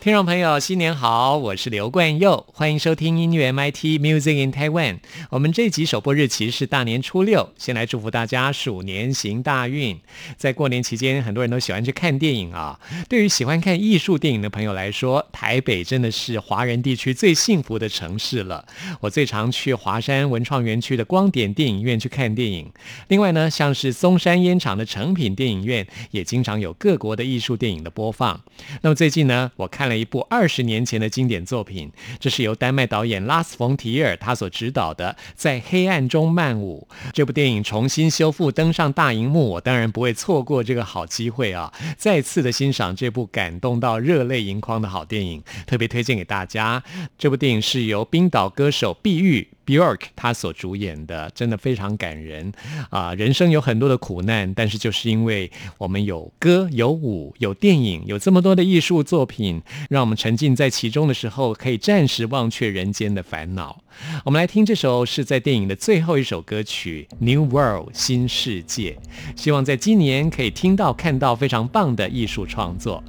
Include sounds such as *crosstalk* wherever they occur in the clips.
听众朋友，新年好，我是刘冠佑，欢迎收听音乐 MIT Music in Taiwan。我们这集首播日期是大年初六，先来祝福大家鼠年行大运。在过年期间，很多人都喜欢去看电影啊。对于喜欢看艺术电影的朋友来说，台北真的是华人地区最幸福的城市了。我最常去华山文创园区的光点电影院去看电影。另外呢，像是松山烟厂的成品电影院，也经常有各国的艺术电影的播放。那么最近呢，我看了一部二十年前的经典作品，这是由丹麦导演拉斯冯提尔他所执导的《在黑暗中漫舞》这部电影重新修复登上大荧幕，我当然不会错过这个好机会啊！再次的欣赏这部感动到热泪盈眶的好电影，特别推荐给大家。这部电影是由冰岛歌手碧玉。Bjork 他所主演的真的非常感人啊！人生有很多的苦难，但是就是因为我们有歌、有舞、有电影，有这么多的艺术作品，让我们沉浸在其中的时候，可以暂时忘却人间的烦恼。我们来听这首是在电影的最后一首歌曲《New World》新世界。希望在今年可以听到、看到非常棒的艺术创作。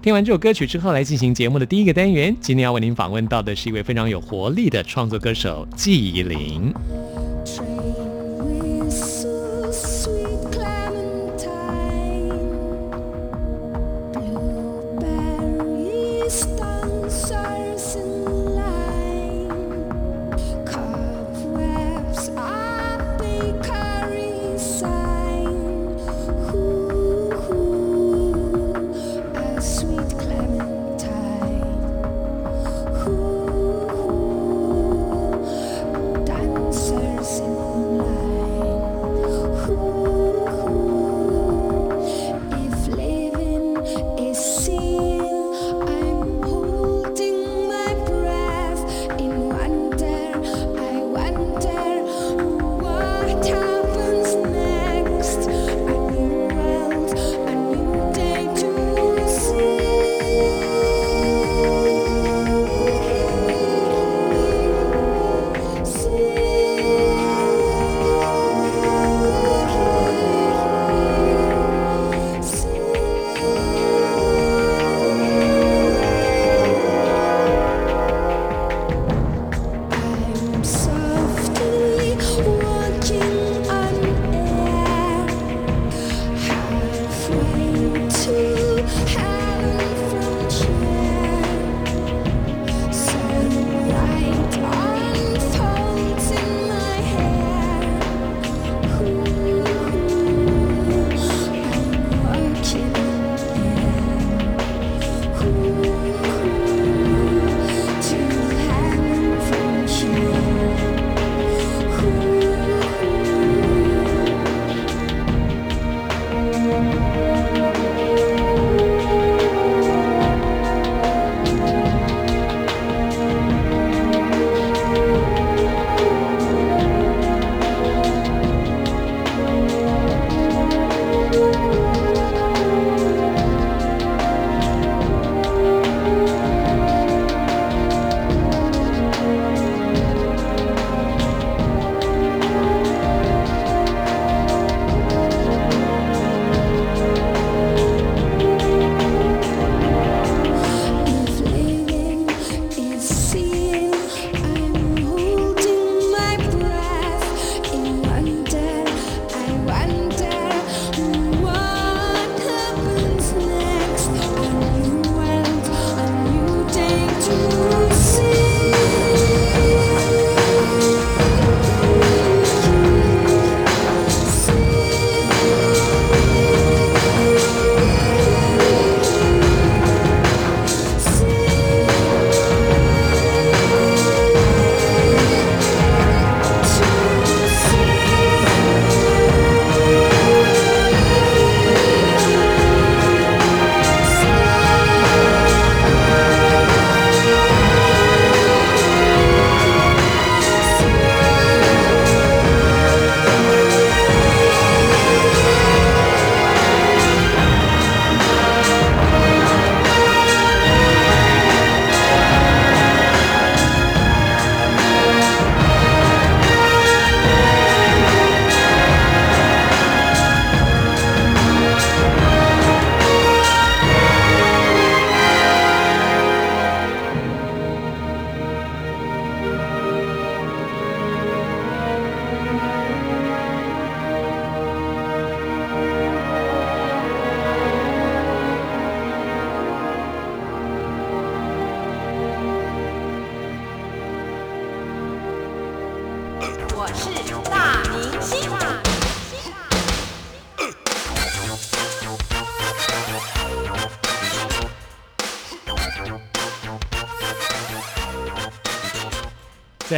听完这首歌曲之后，来进行节目的第一个单元。今天要为您访问到的是一位非常有活力的创作歌手季李玲。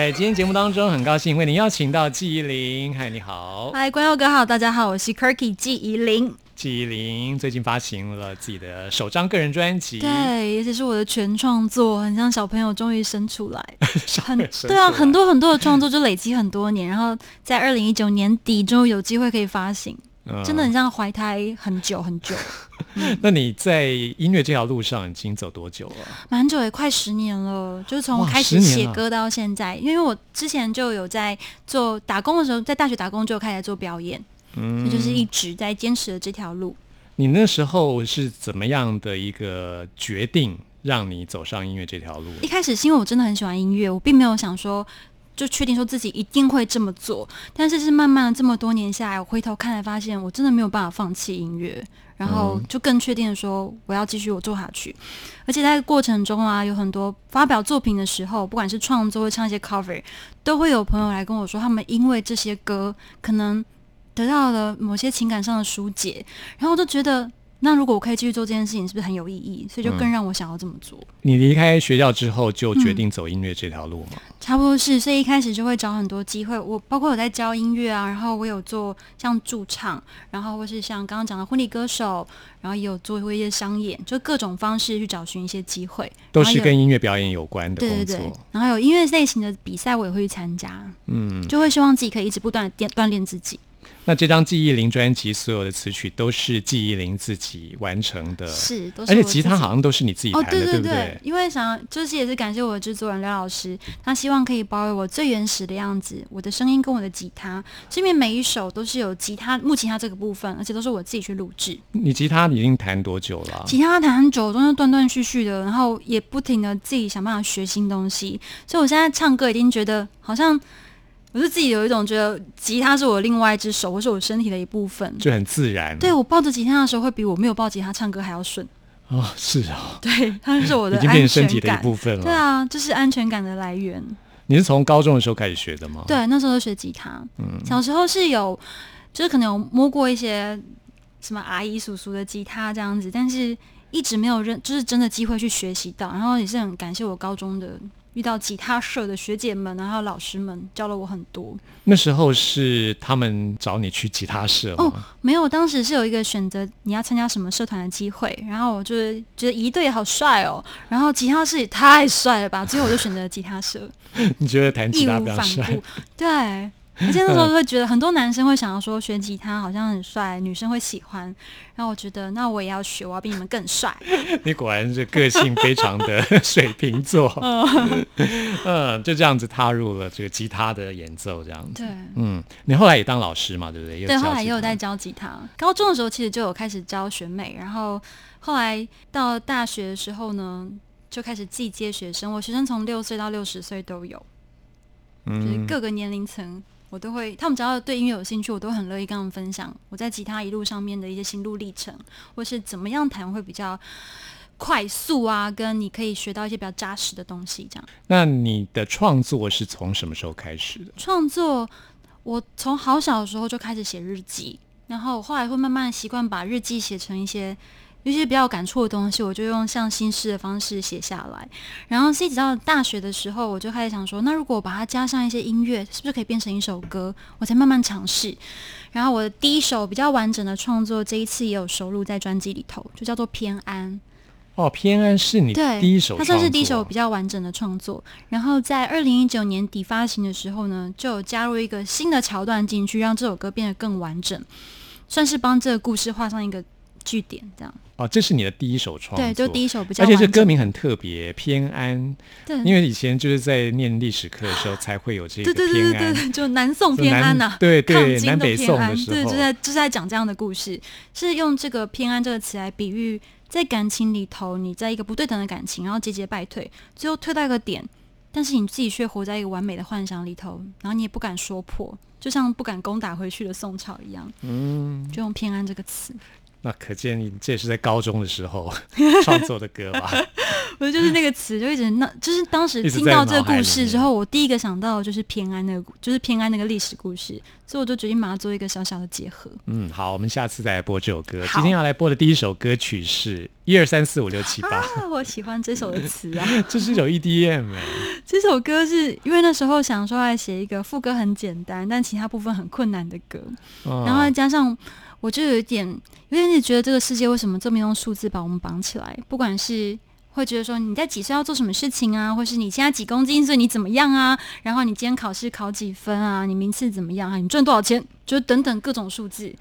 在今天节目当中，很高兴为您邀请到季怡玲。嗨，你好，嗨，观众哥好，大家好，我是 Kirky 季怡玲。季怡玲最近发行了自己的首张个人专辑，对，而且是我的全创作，很像小朋友终于生出来，*laughs* 很对啊，很多很多的创作就累积很多年，然后在二零一九年底终于有机会可以发行，真的很像怀胎很久很久。*laughs* 那你在音乐这条路上已经走多久了？蛮久，也快十年了。就是从开始写歌到现在，因为我之前就有在做打工的时候，在大学打工就开始做表演，嗯，就是一直在坚持的这条路。你那时候是怎么样的一个决定，让你走上音乐这条路？一开始是因为我真的很喜欢音乐，我并没有想说就确定说自己一定会这么做，但是是慢慢的这么多年下来，我回头看来发现，我真的没有办法放弃音乐。然后就更确定的说，我要继续我做下去。而且在过程中啊，有很多发表作品的时候，不管是创作或唱一些 cover，都会有朋友来跟我说，他们因为这些歌可能得到了某些情感上的疏解，然后我就觉得。那如果我可以继续做这件事情，是不是很有意义？所以就更让我想要这么做。你离开学校之后就决定走音乐这条路吗？差不多是，所以一开始就会找很多机会。我包括我在教音乐啊，然后我有做像驻唱，然后或是像刚刚讲的婚礼歌手，然后也有做过一些商演，就各种方式去找寻一些机会，都是跟音乐表演有关的工作。然后有音乐类型的比赛，我也会去参加。嗯，就会希望自己可以一直不断的锻锻炼自己。那这张记忆林专辑所有的词曲都是记忆林自己完成的，是，而且吉他好像都是你自己弹的，对不对？因为想就是也是感谢我的制作人刘老师，他希望可以保有我最原始的样子，我的声音跟我的吉他，这边每一首都是有吉他木吉他这个部分，而且都是我自己去录制。你吉他已经弹多久了？吉他弹很久，中间断断续续的，然后也不停的自己想办法学新东西，所以我现在唱歌已经觉得好像。我是自己有一种觉得，吉他是我另外一只手，或是我身体的一部分，就很自然。对我抱着吉他的时候，会比我没有抱吉他唱歌还要顺。哦，是啊，对，它是我的已经变成身体的一部分了。对啊，就是安全感的来源。你是从高中的时候开始学的吗？对，那时候学吉他。嗯，小时候是有，就是可能有摸过一些什么阿姨叔叔的吉他这样子，但是一直没有认，就是真的机会去学习到。然后也是很感谢我高中的。遇到吉他社的学姐们，然后老师们教了我很多。那时候是他们找你去吉他社哦，没有，当时是有一个选择你要参加什么社团的机会，然后我就是觉得一队好帅哦，然后吉他社也太帅了吧，最后我就选择了吉他社。*laughs* 你觉得弹吉他比较帅？*laughs* 对。而且那时候会觉得很多男生会想要说学吉他好像很帅，女生会喜欢。然后我觉得那我也要学，我要比你们更帅。*laughs* 你果然是个性非常的 *laughs* 水瓶座。嗯，就这样子踏入了这个吉他的演奏，这样子。对，嗯，你后来也当老师嘛，对不对？对，后来也有在教吉他。高中的时候其实就有开始教学妹，然后后来到大学的时候呢，就开始自己接学生。我学生从六岁到六十岁都有，就是各个年龄层。我都会，他们只要对音乐有兴趣，我都很乐意跟他们分享我在吉他一路上面的一些心路历程，或是怎么样弹会比较快速啊，跟你可以学到一些比较扎实的东西。这样。那你的创作是从什么时候开始的？创作，我从好小的时候就开始写日记，然后后来会慢慢习惯把日记写成一些。有些比较感触的东西，我就用像新诗的方式写下来。然后，一直到大学的时候，我就开始想说，那如果我把它加上一些音乐，是不是可以变成一首歌？我才慢慢尝试。然后，我的第一首比较完整的创作，这一次也有收录在专辑里头，就叫做《偏安》。哦，《偏安》是你第一首，它算是第一首比较完整的创作。然后，在二零一九年底发行的时候呢，就有加入一个新的桥段进去，让这首歌变得更完整，算是帮这个故事画上一个句点，这样。哦，这是你的第一首创作，对，就第一首比较，而且这歌名很特别，偏安。对，因为以前就是在念历史课的时候才会有这个偏安，就南宋偏安呐，对对，南北宋的时候，对，就在就在讲这样的故事，是用这个偏安这个词来比喻，在感情里头，你在一个不对等的感情，然后节节败退，最后退到一个点，但是你自己却活在一个完美的幻想里头，然后你也不敢说破，就像不敢攻打回去的宋朝一样，嗯，就用偏安这个词。那可见你这也是在高中的时候创作的歌吧？*laughs* 我就是那个词就一直那，就是当时听到这个故事之后，我第一个想到就是偏安那个，就是偏安那个历史故事，所以我就决定把它做一个小小的结合。嗯，好，我们下次再来播这首歌。今天要来播的第一首歌曲是一二三四五六七八，我喜欢这首的词啊，*laughs* 这是一首 EDM 哎。这首歌是因为那时候想说来写一个副歌很简单，但其他部分很困难的歌，然后再加上。我就有一点，有点觉得这个世界为什么这么用数字把我们绑起来？不管是会觉得说你在几岁要做什么事情啊，或是你现在几公斤，所以你怎么样啊？然后你今天考试考几分啊？你名次怎么样啊？你赚多少钱？就等等各种数字，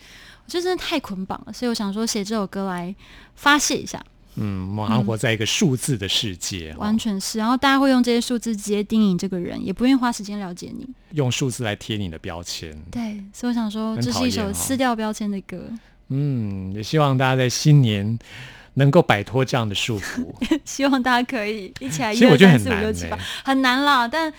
我觉得真的太捆绑了。所以我想说写这首歌来发泄一下。嗯，我们活在一个数字的世界，完全是。然后大家会用这些数字直接定义这个人，也不愿意花时间了解你，用数字来贴你的标签。对，所以我想说，这是一首撕掉标签的歌。嗯，也希望大家在新年能够摆脱这样的束缚。*laughs* 希望大家可以一起来。其实我觉得很难，很难啦。但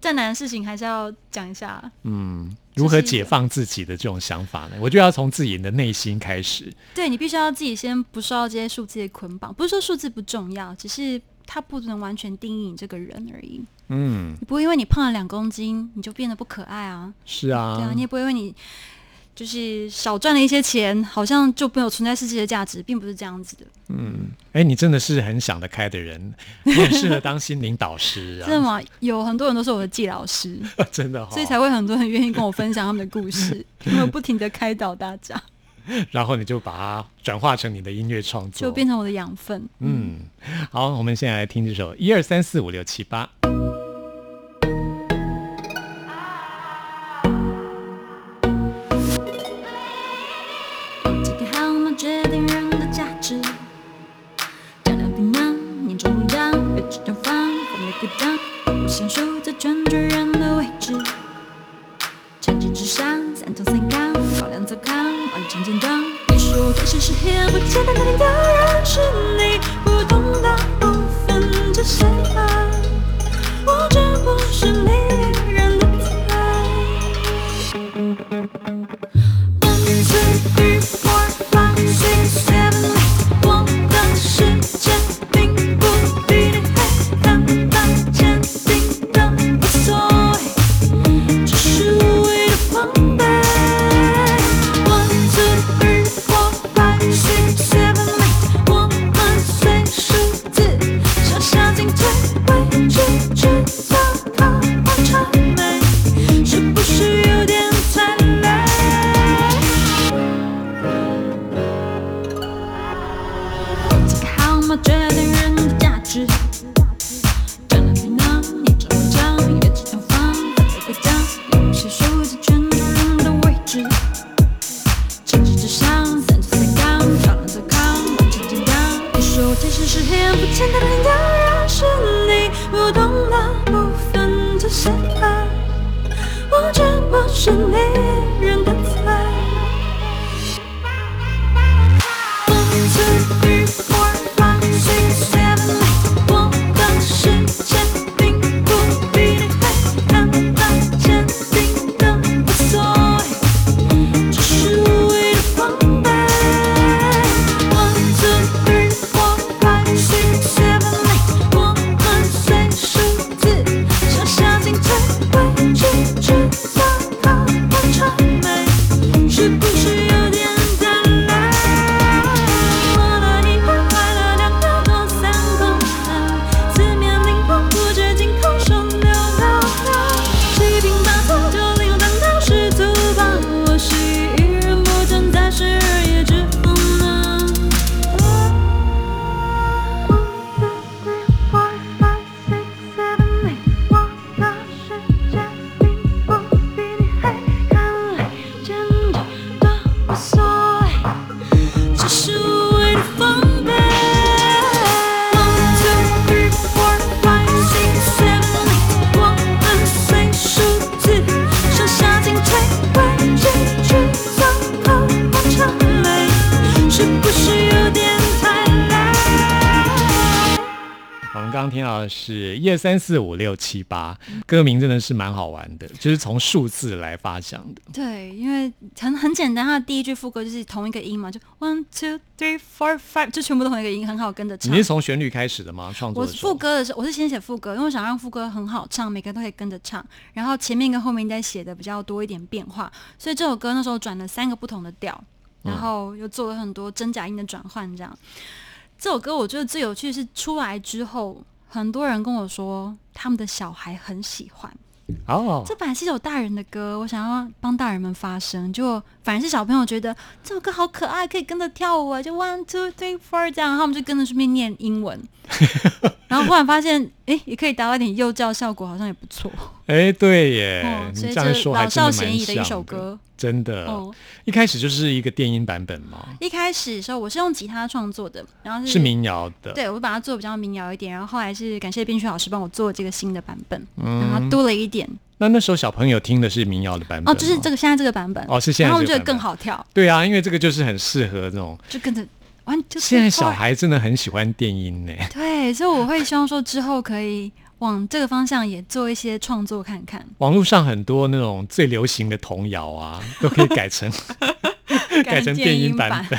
再难的事情还是要讲一下。嗯。如何解放自己的这种想法呢？我就要从自己的内心开始。对你必须要自己先不受到这些数字的捆绑，不是说数字不重要，只是它不能完全定义你这个人而已。嗯，你不会因为你胖了两公斤，你就变得不可爱啊？是啊，对啊，你也不会因为你。就是少赚了一些钱，好像就没有存在世界的价值，并不是这样子的。嗯，哎，你真的是很想得开的人，你很适合当心灵导师啊！真的吗？有很多人都是我的季老师，*laughs* 真的，所以才会很多人愿意跟我分享他们的故事，*laughs* 因为不停的开导大家。*laughs* 然后你就把它转化成你的音乐创作，就变成我的养分。嗯，好，我们现在来听这首一二三四五六七八。不简单的人是你，我懂了，不分这心爱，我只不过是你。刚听到的是一二三四五六七八，歌名真的是蛮好玩的，就是从数字来发想的。对，因为很很简单，它的第一句副歌就是同一个音嘛，就 one two three four five，就全部都同一个音，很好跟着唱你。是从旋律开始的吗？创作我副歌的时候，我是先写副歌，因为我想让副歌很好唱，每个人都可以跟着唱。然后前面跟后面再写的比较多一点变化，所以这首歌那时候转了三个不同的调，然后又做了很多真假音的转换。这样，这首歌我觉得最有趣的是出来之后，很多人跟我说他们的小孩很喜欢。哦，这本来是一首大人的歌，我想要帮大人们发声，就反而是小朋友觉得这首歌好可爱，可以跟着跳舞啊，就 one two three four 这样，他们就跟着顺便念英文，*laughs* 然后忽然发现，哎，也可以达到一点幼教效果，好像也不错。哎，对耶，所以这老少咸宜的一首歌。真的。哦，一开始就是一个电音版本嘛，一开始的时候我是用吉他创作的，然后是民谣的。对，我把它做比较民谣一点，然后后来是感谢编曲老师帮我做这个新的版本，嗯然后多了一点那那时候小朋友听的是民谣的版本哦，就是这个。现在这个版本哦是现在然后我们觉得这个更好跳，对啊，因为这个就是很适合这种。就跟着玩，就是现在小孩真的很喜欢电音呢。对，所以我会希望说之后可以往这个方向也做一些创作看看，*laughs* 网络上很多那种最流行的童谣啊，*laughs* 都可以改成改成 *laughs* 电音版本。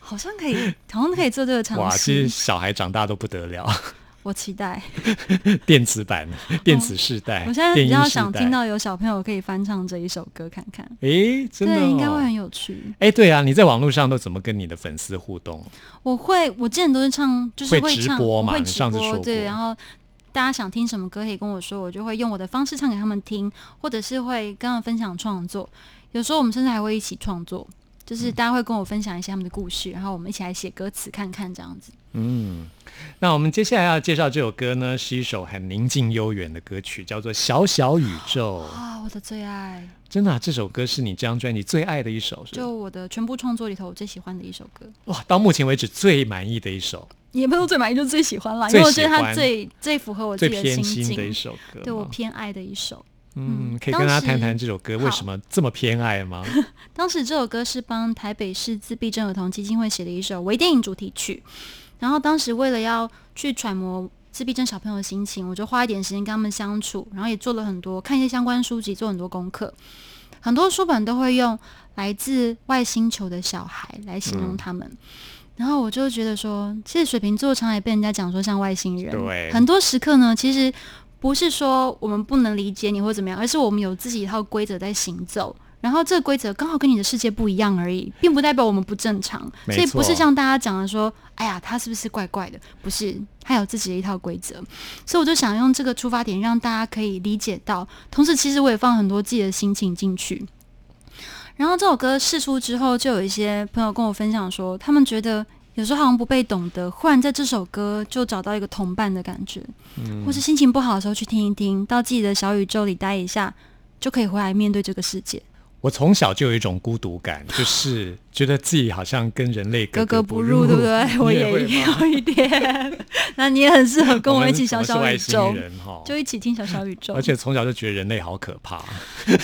好像可以，好像可以做这个尝试哇，其实，小孩长大都不得了，我期待。电子版、电子世代，哦我现在比较想听。到有小朋友可以翻唱这一首歌看看，诶，真的、应该会很有趣。哎，对啊，你在网络上都怎么跟你的粉丝互动？我会，我之前都是唱，就是会会唱，直播嘛你上次直播对，然后大家想听什么歌可以跟我说，我就会用我的方式唱给他们听，或者是会跟他们分享创作。有时候我们甚至还会一起创作，嗯就是大家会跟我分享一些他们的故事，然后我们一起来写歌词看看这样子。嗯，那我们接下来要介绍这首歌呢，是一首很宁静悠远的歌曲，叫做《小小宇宙》。啊，我的最爱，真的、啊，这首歌是你这张专辑最爱的一首，就我的全部创作里头我最喜欢的一首歌，哇，到目前为止最满意的一首，也不是最满意，就是最喜欢了，因为我觉得它最最符合我自己的心心的一境，首歌。对我偏爱的一首。嗯，可以跟大家谈谈这首歌为什么这么偏爱吗？*laughs* 当时这首歌是帮台北市自闭症儿童基金会写的一首微电影主题曲，然后当时为了要去揣摩自闭症小朋友的心情，我就花一点时间跟他们相处，然后也做了很多看一些相关书籍，做很多功课。很多书本都会用来自外星球的小孩来形容他们。然后我就觉得说，其实水瓶座常也被人家讲说像外星人。对很多时刻呢，其实不是说我们不能理解你或怎么样，而是我们有自己一套规则在行走。然后这个规则刚好跟你的世界不一样而已，并不代表我们不正常。所以不是像大家讲的说，哎呀，他是不是怪怪的？不是，他有自己的一套规则。所以我就想用这个出发点，让大家可以理解到，同时其实我也放很多自己的心情进去。然后这首歌试出之后，就有一些朋友跟我分享说，他们觉得有时候好像不被懂得，忽然在这首歌就找到一个同伴的感觉，或是心情不好的时候去听一听，到自己的小宇宙里待一下，就可以回来面对这个世界。我从小就有一种孤独感，*laughs* 就是觉得自己好像跟人类格格格不入，对不对？*laughs* 我也有一点。*laughs* 那你也很适合跟我一起小小宇宙，就一起听小小宇宙。而且从小就觉得人类好可怕，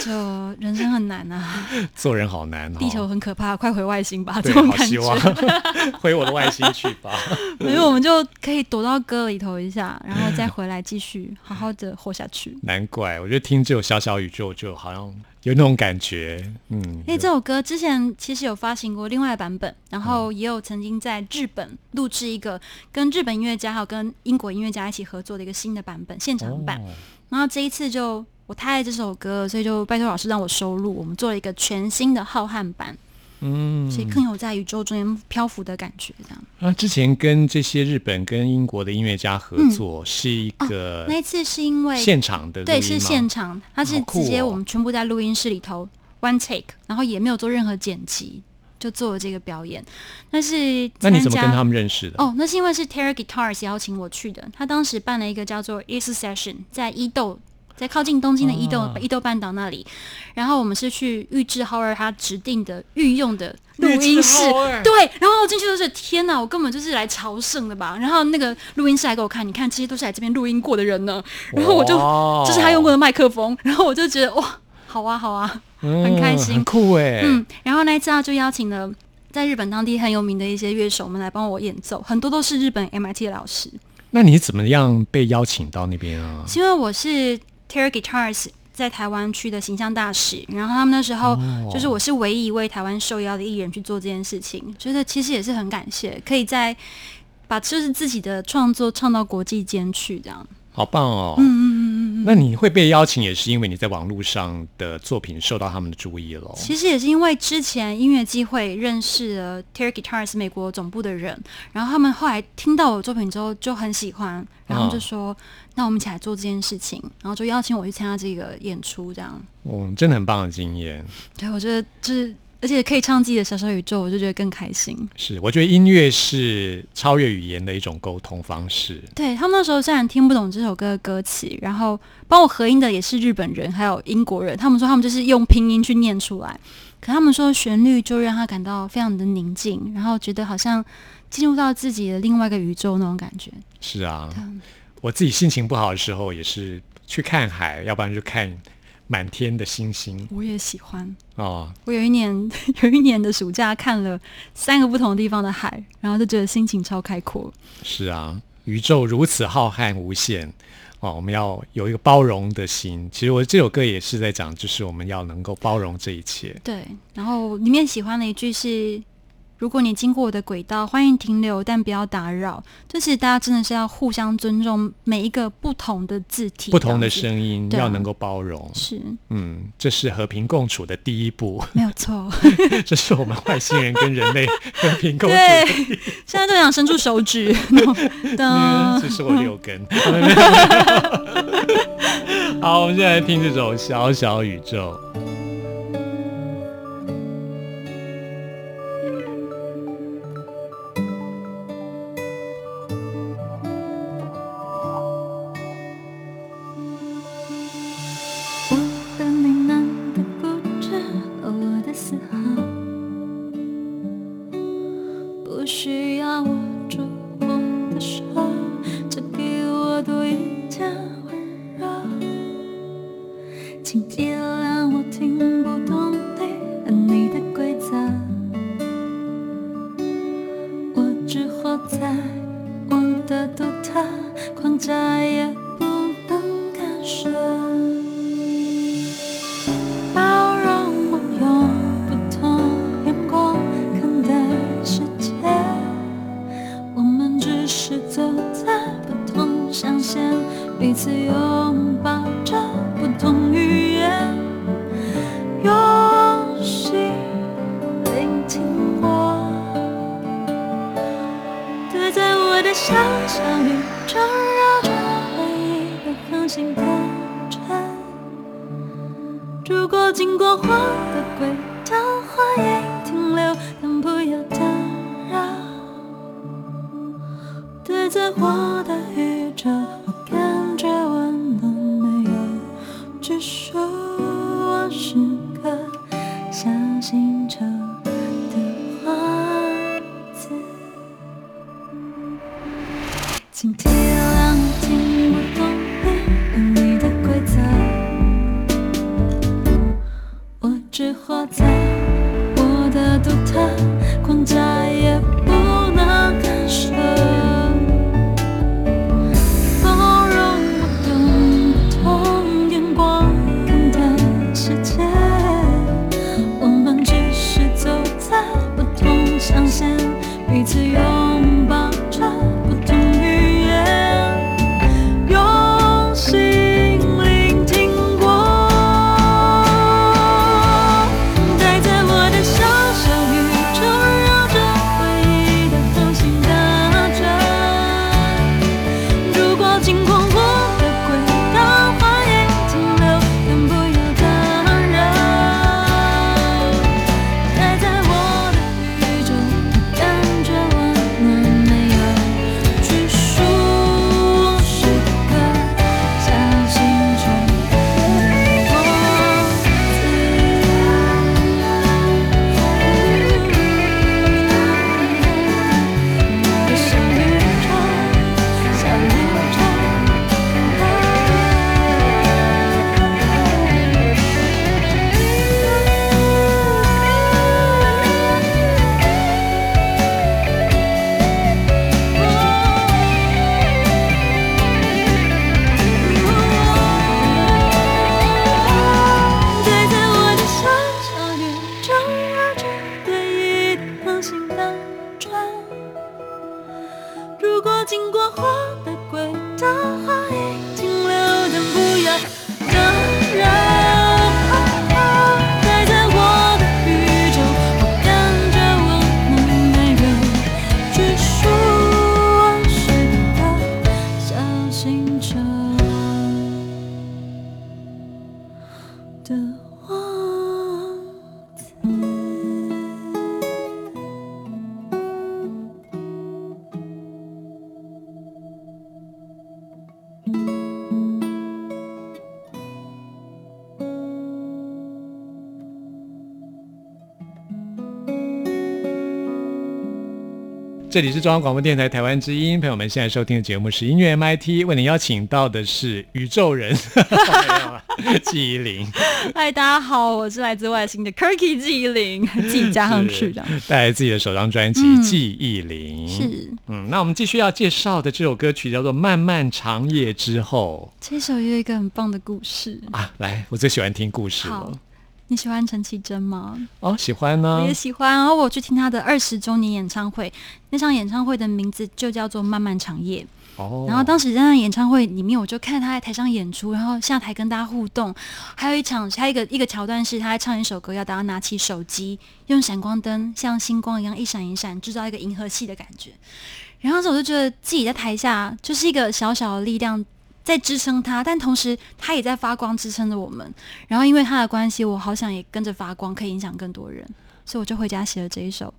就人生很难啊，做人好难哈。地球很可怕，快回外星吧，这对，种感好希望觉。回我的外星去吧。所以我们就可以躲到歌里头一下，然后再回来继续好好的活下去。难怪，我觉得听这首小小宇宙就好像有那种感觉，嗯，因为这首歌之前其实有发行过另外的版本，然后嗯。也有曾经在日本录制一个跟日本音乐家还有跟英国音乐家一起合作的一个新的版本，现场版。哦。然后这一次就我太爱这首歌了，所以就拜托老师让我收录，我们做了一个全新的浩瀚版，嗯，所以更有在宇宙中间漂浮的感觉。这样，啊，之前跟这些日本跟英国的音乐家合作，是一个那一次是因为现场的对，是现场，它是直接我们全部在录音室里头 one take，然后也没有做任何剪辑，就做了这个表演。那是那你怎么跟他们认识的？哦，那是因为是 Terra Guitars 邀请我去的，他当时办了一个叫做 East Session，在伊豆，在靠近东京的伊豆、哦伊豆半岛那里。然后我们是去预制浩二他指定的御用的录音室对。然后进去就是天哪，我根本就是来朝圣的吧。然后那个录音室还给我看，你看这些都是来这边录音过的人呢。然后我就哇这是他用过的麦克风，然后我就觉得哇，好啊好啊，很开心嗯很酷哎，嗯，然后那一次他就邀请了在日本当地很有名的一些乐手们来帮我演奏，很多都是日本 MIT 的老师。那你怎么样被邀请到那边啊？因为我是 Terry Guitars 在台湾区的形象大使，然后他们那时候哦就是我是唯一一位台湾受邀的艺人去做这件事情，觉得其实也是很感谢，可以在把就是自己的创作唱到国际间去，这样。好棒哦！嗯嗯嗯嗯嗯。那你会被邀请，也是因为你在网络上的作品受到他们的注意了。其实也是因为之前音乐机会认识了 Terry Guitars 美国总部的人，然后他们后来听到我的作品之后就很喜欢，然后就说：“那我们一起来做这件事情。”然后就邀请我去参加这个演出，这样。嗯，真的很棒的经验。对，我觉得就是，而且可以唱自己的小小宇宙，我就觉得更开心。是，我觉得音乐是超越语言的一种沟通方式。对他们那时候虽然听不懂这首歌的歌词，然后帮我合音的也是日本人，还有英国人，他们说他们就是用拼音去念出来，可他们说旋律就让他感到非常的宁静，然后觉得好像进入到自己的另外一个宇宙那种感觉。是啊，嗯我自己心情不好的时候，也是去看海，要不然就看满天的星星我也喜欢。哦。我有一年 *laughs* 有一年的暑假看了三个不同地方的海，然后就觉得心情超开阔。是啊，宇宙如此浩瀚无限哦，我们要有一个包容的心。其实我这首歌也是在讲，就是我们要能够包容这一切。对，然后里面喜欢的一句是：“如果你经过我的轨道，欢迎停留，但不要打扰。”就是大家真的是要互相尊重每一个不同的字体、不同的声音啊要能够包容，是嗯，这是和平共处的第一步，没有错。*laughs* 这是我们外星人跟人类和平共处现在就想伸出手指。*laughs* 噔这是我六根。*laughs* 好，我们现在来听这首《小小宇宙》。在我的这里是中央广播电台台湾之音，朋友们现在收听的节目是音乐 MIT，为您邀请到的是宇宙人，*laughs* 纪忆林，嗨，大家好，我是来自外星的 Kirky 纪忆林，自己加上去的。是带来自己的首张专辑嗯《记忆林》。是嗯，那我们继续要介绍的这首歌曲叫做《漫漫长夜之后这首有一个很棒的故事。》啊，来，我最喜欢听故事了。，你喜欢陈绮贞吗？哦，喜欢呢我也。喜欢。然后我去听她的二十周年演唱会，那场演唱会的名字就叫做《漫漫长夜》。哦，然后当时在那演唱会里面，我就看他在台上演出，然后下台跟大家互动。还有一场，还有一个一个桥段是他在唱一首歌，要大家拿起手机，用闪光灯像星光一样一闪一闪，制造一个银河系的感觉。然后我就觉得自己在台下就是一个小小的力量在支撑他，但同时他也在发光支撑着我们。然后因为他的关系，我好想也跟着发光，可以影响更多人，所以我就回家写了这一首《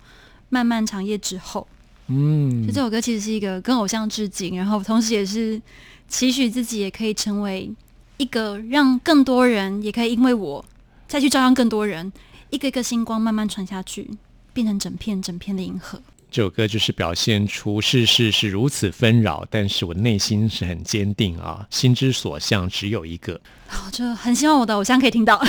漫漫长夜之后》。嗯就这首歌其实是一个跟偶像致敬，然后同时也是期许自己也可以成为一个让更多人也可以因为我再去照亮更多人，一个一个星光慢慢传下去，变成整片整片的银河。这首歌就是表现出世事是如此纷扰，但是我内心是很坚定啊，心之所向只有一个。好，就很希望我的偶像可以听到。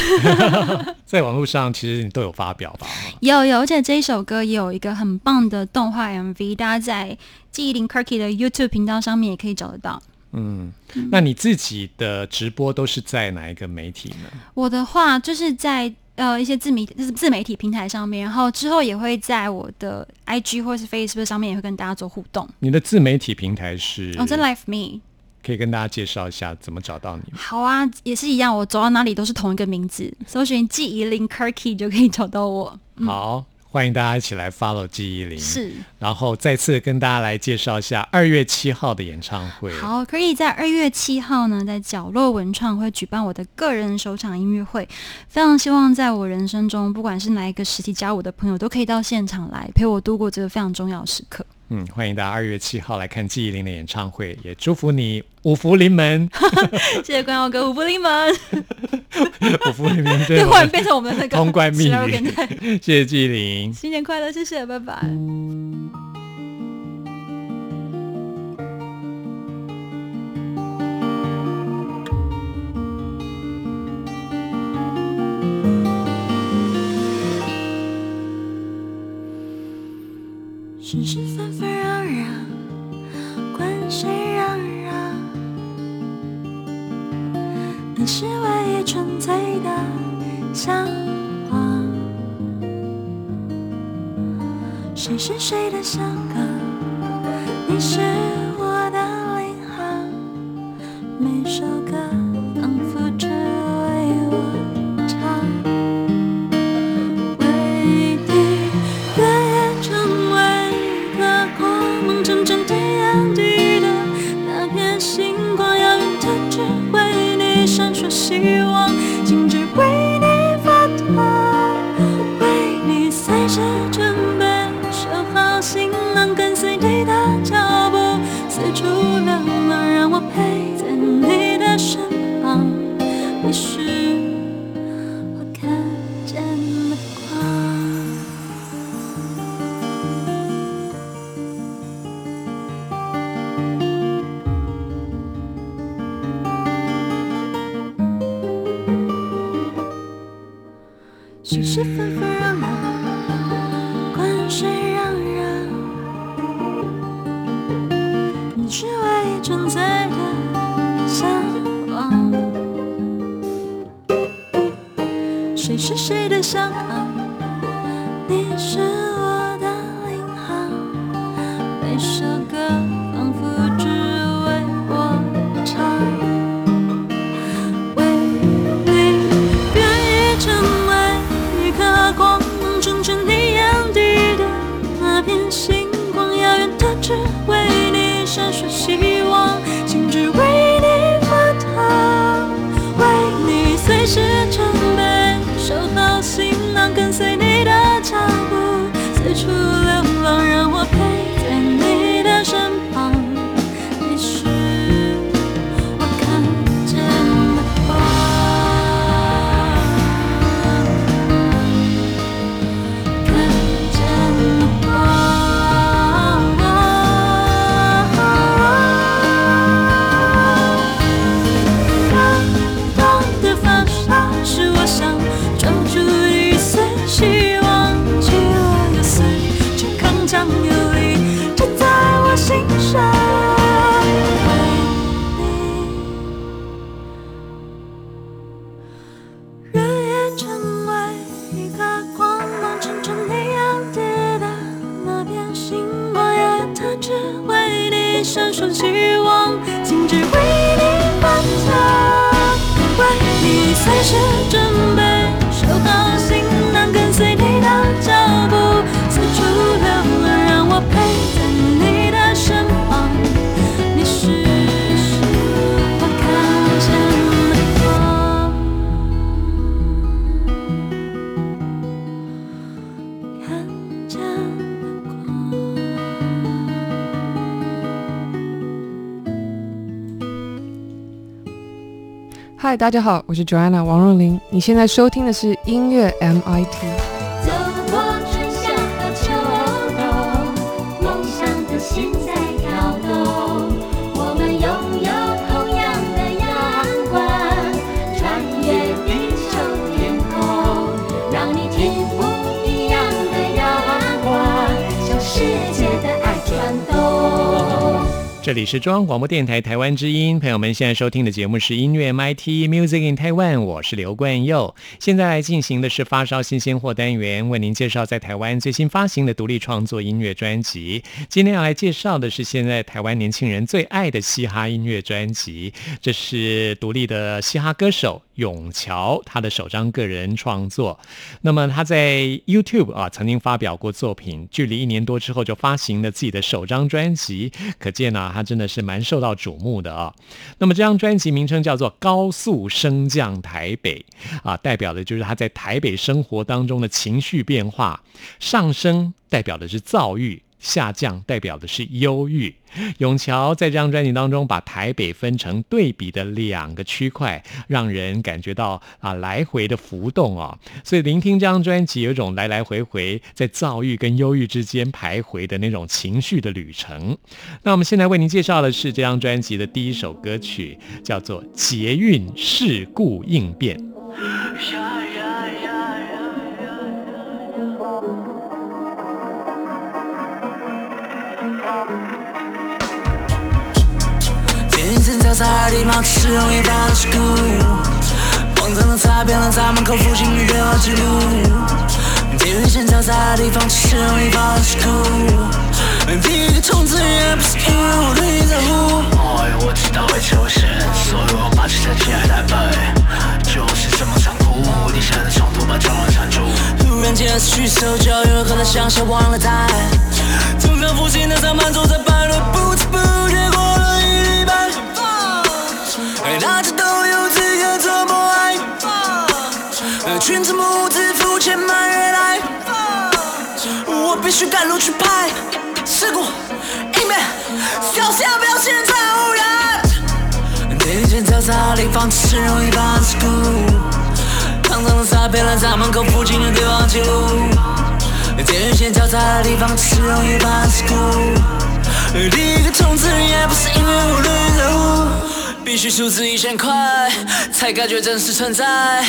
*laughs* 在网络上其实你都有发表吧？有有，而且这一首歌也有一个很棒的动画 MV，大家在记忆林 Kirky 的 YouTube 频道上面也可以找得到。嗯，那你自己的直播都是在哪一个媒体呢？我的话就是在呃一些自媒就是自媒体平台上面，然后之后也会在我的 IG 或是 Facebook 上面也会跟大家做互动。你的自媒体平台是？哦，这 Life Me，可以跟大家介绍一下怎么找到你？好啊，也是一样，我走到哪里都是同一个名字，搜寻记忆林 Kirky 就可以找到我。好，欢迎大家一起来 follow 记忆林。是，然后再次跟大家来介绍一下二月七号的演唱会。好，可以在二月七号呢，在角落文创会举办我的个人首场音乐会，非常希望在我人生中，不管是哪一个实体加我的朋友，都可以到现场来陪我度过这个非常重要的时刻。嗯，欢迎大家二月七号来看季忆林的演唱会，也祝福你五福临门，*laughs* 谢谢关耀哥，五福临门，*laughs* 五福临门，对 *laughs* 对，我忽然变成我们的那个通关密语谢谢季忆林。新年快乐，谢谢，拜拜。世事你是唯一纯粹的向往。谁是谁的香港？你是生大家好，我是 Joanna 王若琳。你现在收听的是音乐 MIT。这里是中央广播电台台湾之音，朋友们现在收听的节目是音乐 MIT Music in Taiwan，我是刘冠佑。现在进行的是发烧新鲜货单元，为您介绍在台湾最新发行的独立创作音乐专辑。今天要来介绍的是现在台湾年轻人最爱的嘻哈音乐专辑，这是独立的嘻哈歌手永乔他的首张个人创作。那么他在 YouTube 啊曾经发表过作品，距离一年多之后就发行了自己的首张专辑，可见呢、他真的是蛮受到瞩目的啊。那么这张专辑名称叫做《高速升降台北》啊，代表的就是他在台北生活当中的情绪变化，上升代表的是躁郁。下降代表的是忧郁。永乔在这张专辑当中把台北分成对比的两个区块，让人感觉到啊来回的浮动啊、所以聆听这张专辑有种来来回回在躁郁跟忧郁之间徘徊的那种情绪的旅程。那我们现在为您介绍的是这张专辑的第一首歌曲，叫做《捷运事故应变》。天线交叉的地方是容易发生事故，荒唐的擦遍了咱门口附近的对话记录。天线交叉的地方只是容易发生事故，第一个冲刺也不是因为我对你在乎。哎，我知道会出现，所以我把车站起来台北，就是这么残酷。地下的冲突把交往缠住，突然间失去手脚，有可能像是忘了带。通常附近的上班族在半路，不知不觉。大家都有资格做博爱，呃裙子母子付钱买月来，我必须赶路去拍事故一面，小心不要现在污染。地线交叉的地方是容易发生事故，堂堂的擦遍了在门口附近的对话记录。电线交叉的地方是容易发生事故，第一个冲刺也不是因为我对你在乎，必须数字一千块才感觉真实存在，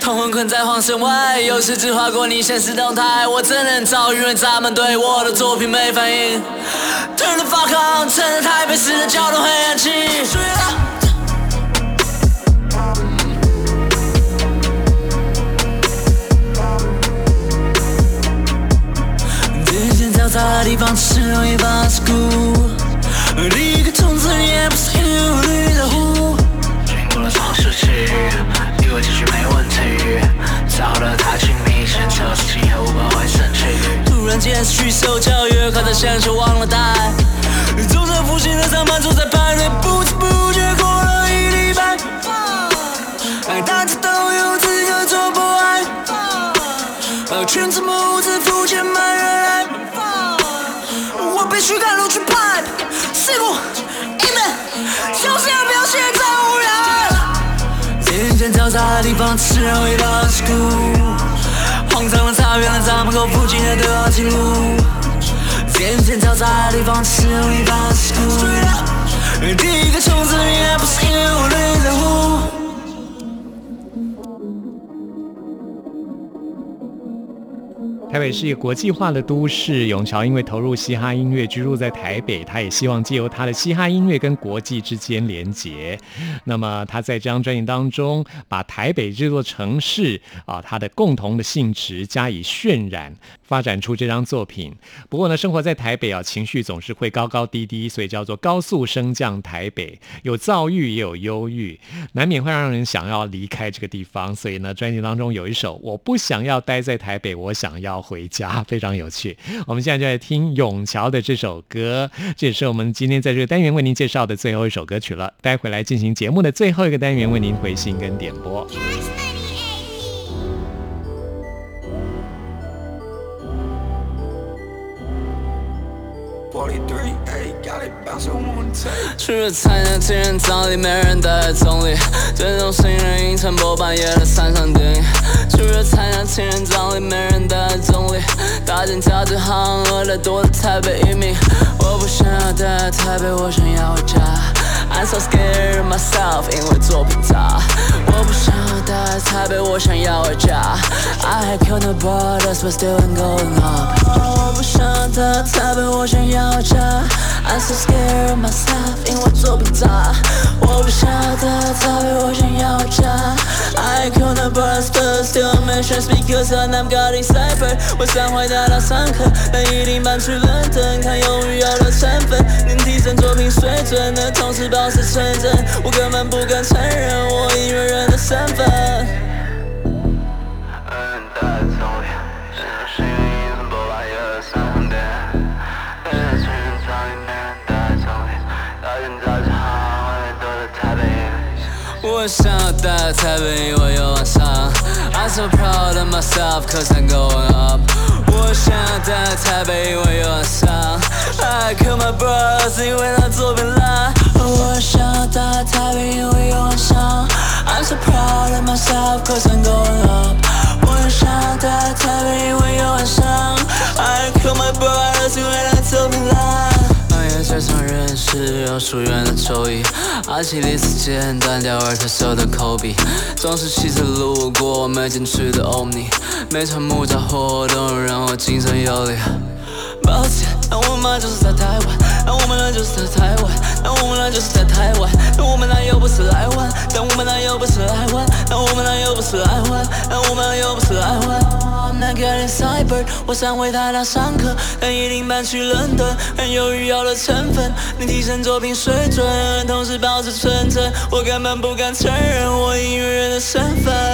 同魂困在黄身外，有时只划过你现实动态，我真能遭遇，因为咱们对我的作品没反应。Turn the fuck on，趁着台北市的交通黑暗期。电线交叉的地方是容易发生事故，第一个冲刺也不是因为我对你在乎。经过了以为继续没问题，走得太亲密，牵扯事情后怕会生气。突然间失去手脚，越看着像是忘了带。走在复兴的上班族在排队，不知不觉过了一礼拜。大家都有资格做博爱，呃，裙子母子付钱买人来，我必须赶路去拍事故电线交叉的地方是容易发生事故，荒唐的擦遍了咱门口附近的对话记录。渐渐嘈杂的地方是容易发生事故，第一个冲刺也不是因为我对你在乎。台北是一个国际化的都市，永桥因为投入嘻哈音乐，居住在台北，他也希望借由他的嘻哈音乐跟国际之间连结。那么他在这张专辑当中，把台北这座城市啊，它的共同的性质加以渲染，发展出这张作品。不过呢，生活在台北啊，情绪总是会高高低低，所以叫做高速升降台北，有躁郁也有忧郁，难免会让人想要离开这个地方。所以呢，专辑当中有一首《我不想要待在台北，我想要》。回家 *laughs* 非常有趣，我们现在就来听永桥的这首歌，这也是我们今天在这个单元为您介绍的最后一首歌曲了。待会来进行节目的最后一个单元，为您回信跟点播。去了参加情人葬礼，没人带在总理。最终新人阴沉，不半夜的山上电影。去了参加情人葬礼，没人带在总理。大件家具行饿得多的台北移民。我不想要待在台北，我想要回家。I'm so scared of myself，因为作品差。我不想要待在台北，我想要回家。I killed the brothers, but still I'm going up。我不想要待在台北，我想要回家。I'm so scared of myself，因为作品差。 我不晓得她为，我想要回家。I killed the brothers, but still I'm anxious because I'm got inside。我想回大到上课，但一定搬去伦敦，看鱿鱼油的成分，能提升作品水准的同时。保持纯真，我根本不敢承认我音乐人的身份。我想要待在台北，因为有晚上。I'm so proud of myself, cause I'm going up。我想要待在台北，因为有晚上。I kill my brothers，因为他作品烂。我想要待在台北，因为有晚上。I'm so proud of myself, cause I'm going up。我想要待在台北，因为有晚上。I kill my brothers，因为他作品烂。最常认识用疏远的周易，阿基里斯腱断掉而特秀的口笔，总是骑车路过没进去的欧尼，每场木栅活动让我精神有力。抱歉，但我们就是在台湾，但我们俩就是在台湾，但我们俩就是在台湾，但我们俩又不是来玩，但我们俩又不是来玩，但我们俩又不是来玩，但我们俩又不是来玩。那个 cyber，我想回台大上课，但一定搬去伦敦，很有余要的成分，能提升作品水准，同时保持纯真。我根本不敢承认我音乐人的身份。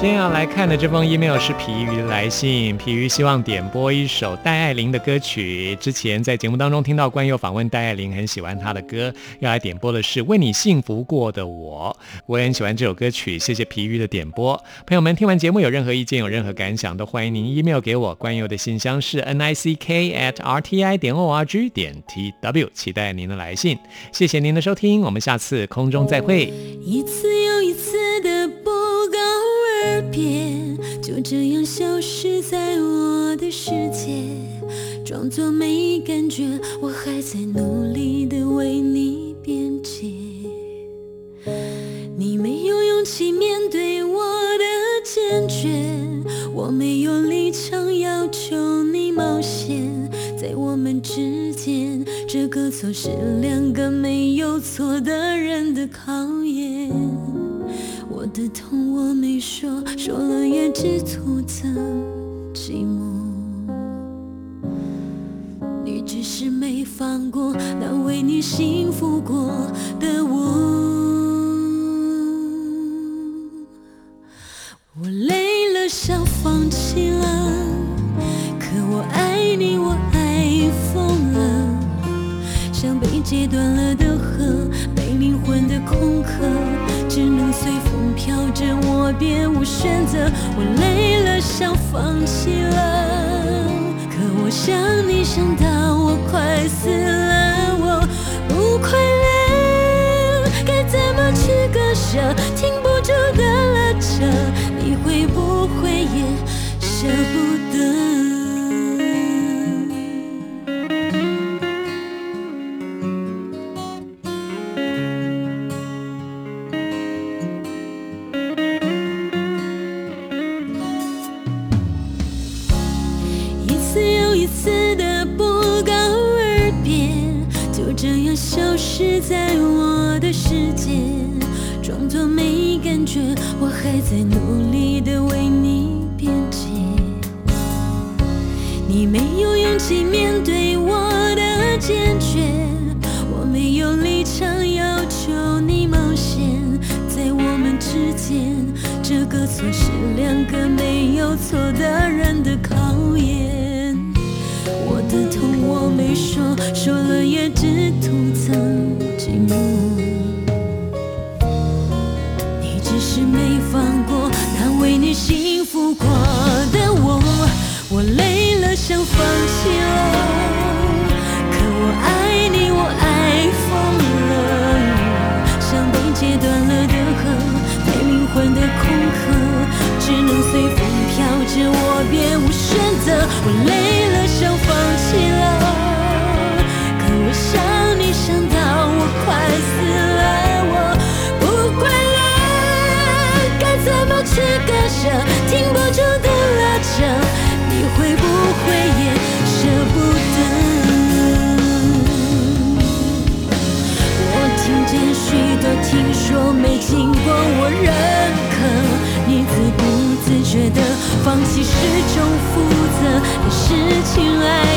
今天要来看的这封 email 是皮鱼的来信，皮鱼希望点播一首戴爱玲的歌曲。之前在节目当中听到关佑访问戴爱玲，很喜欢她的歌，要来点播的是《为你幸福过的我》，我也很喜欢这首歌曲。谢谢皮鱼的点播，朋友们听完节目有任何意见、有任何感想，都欢迎您 email 给我。关佑的信箱是 n i c k at r t i 点 o r g 点 t w，期待您的来信。谢谢您的收听，我们下次空中再会。一次又一次的播别就这样消失在我的世界装作没感觉我还在努力的为你辩解。你没有勇气面对我的坚决我没有立场要求你冒险在我们之间这个错是两个没有错的人的考验。的痛我没说，说了也只徒增寂寞。你只是没放过那为你幸福过的。别无选择我累了想放弃了。可我想你想到我快死了。说了也只图 like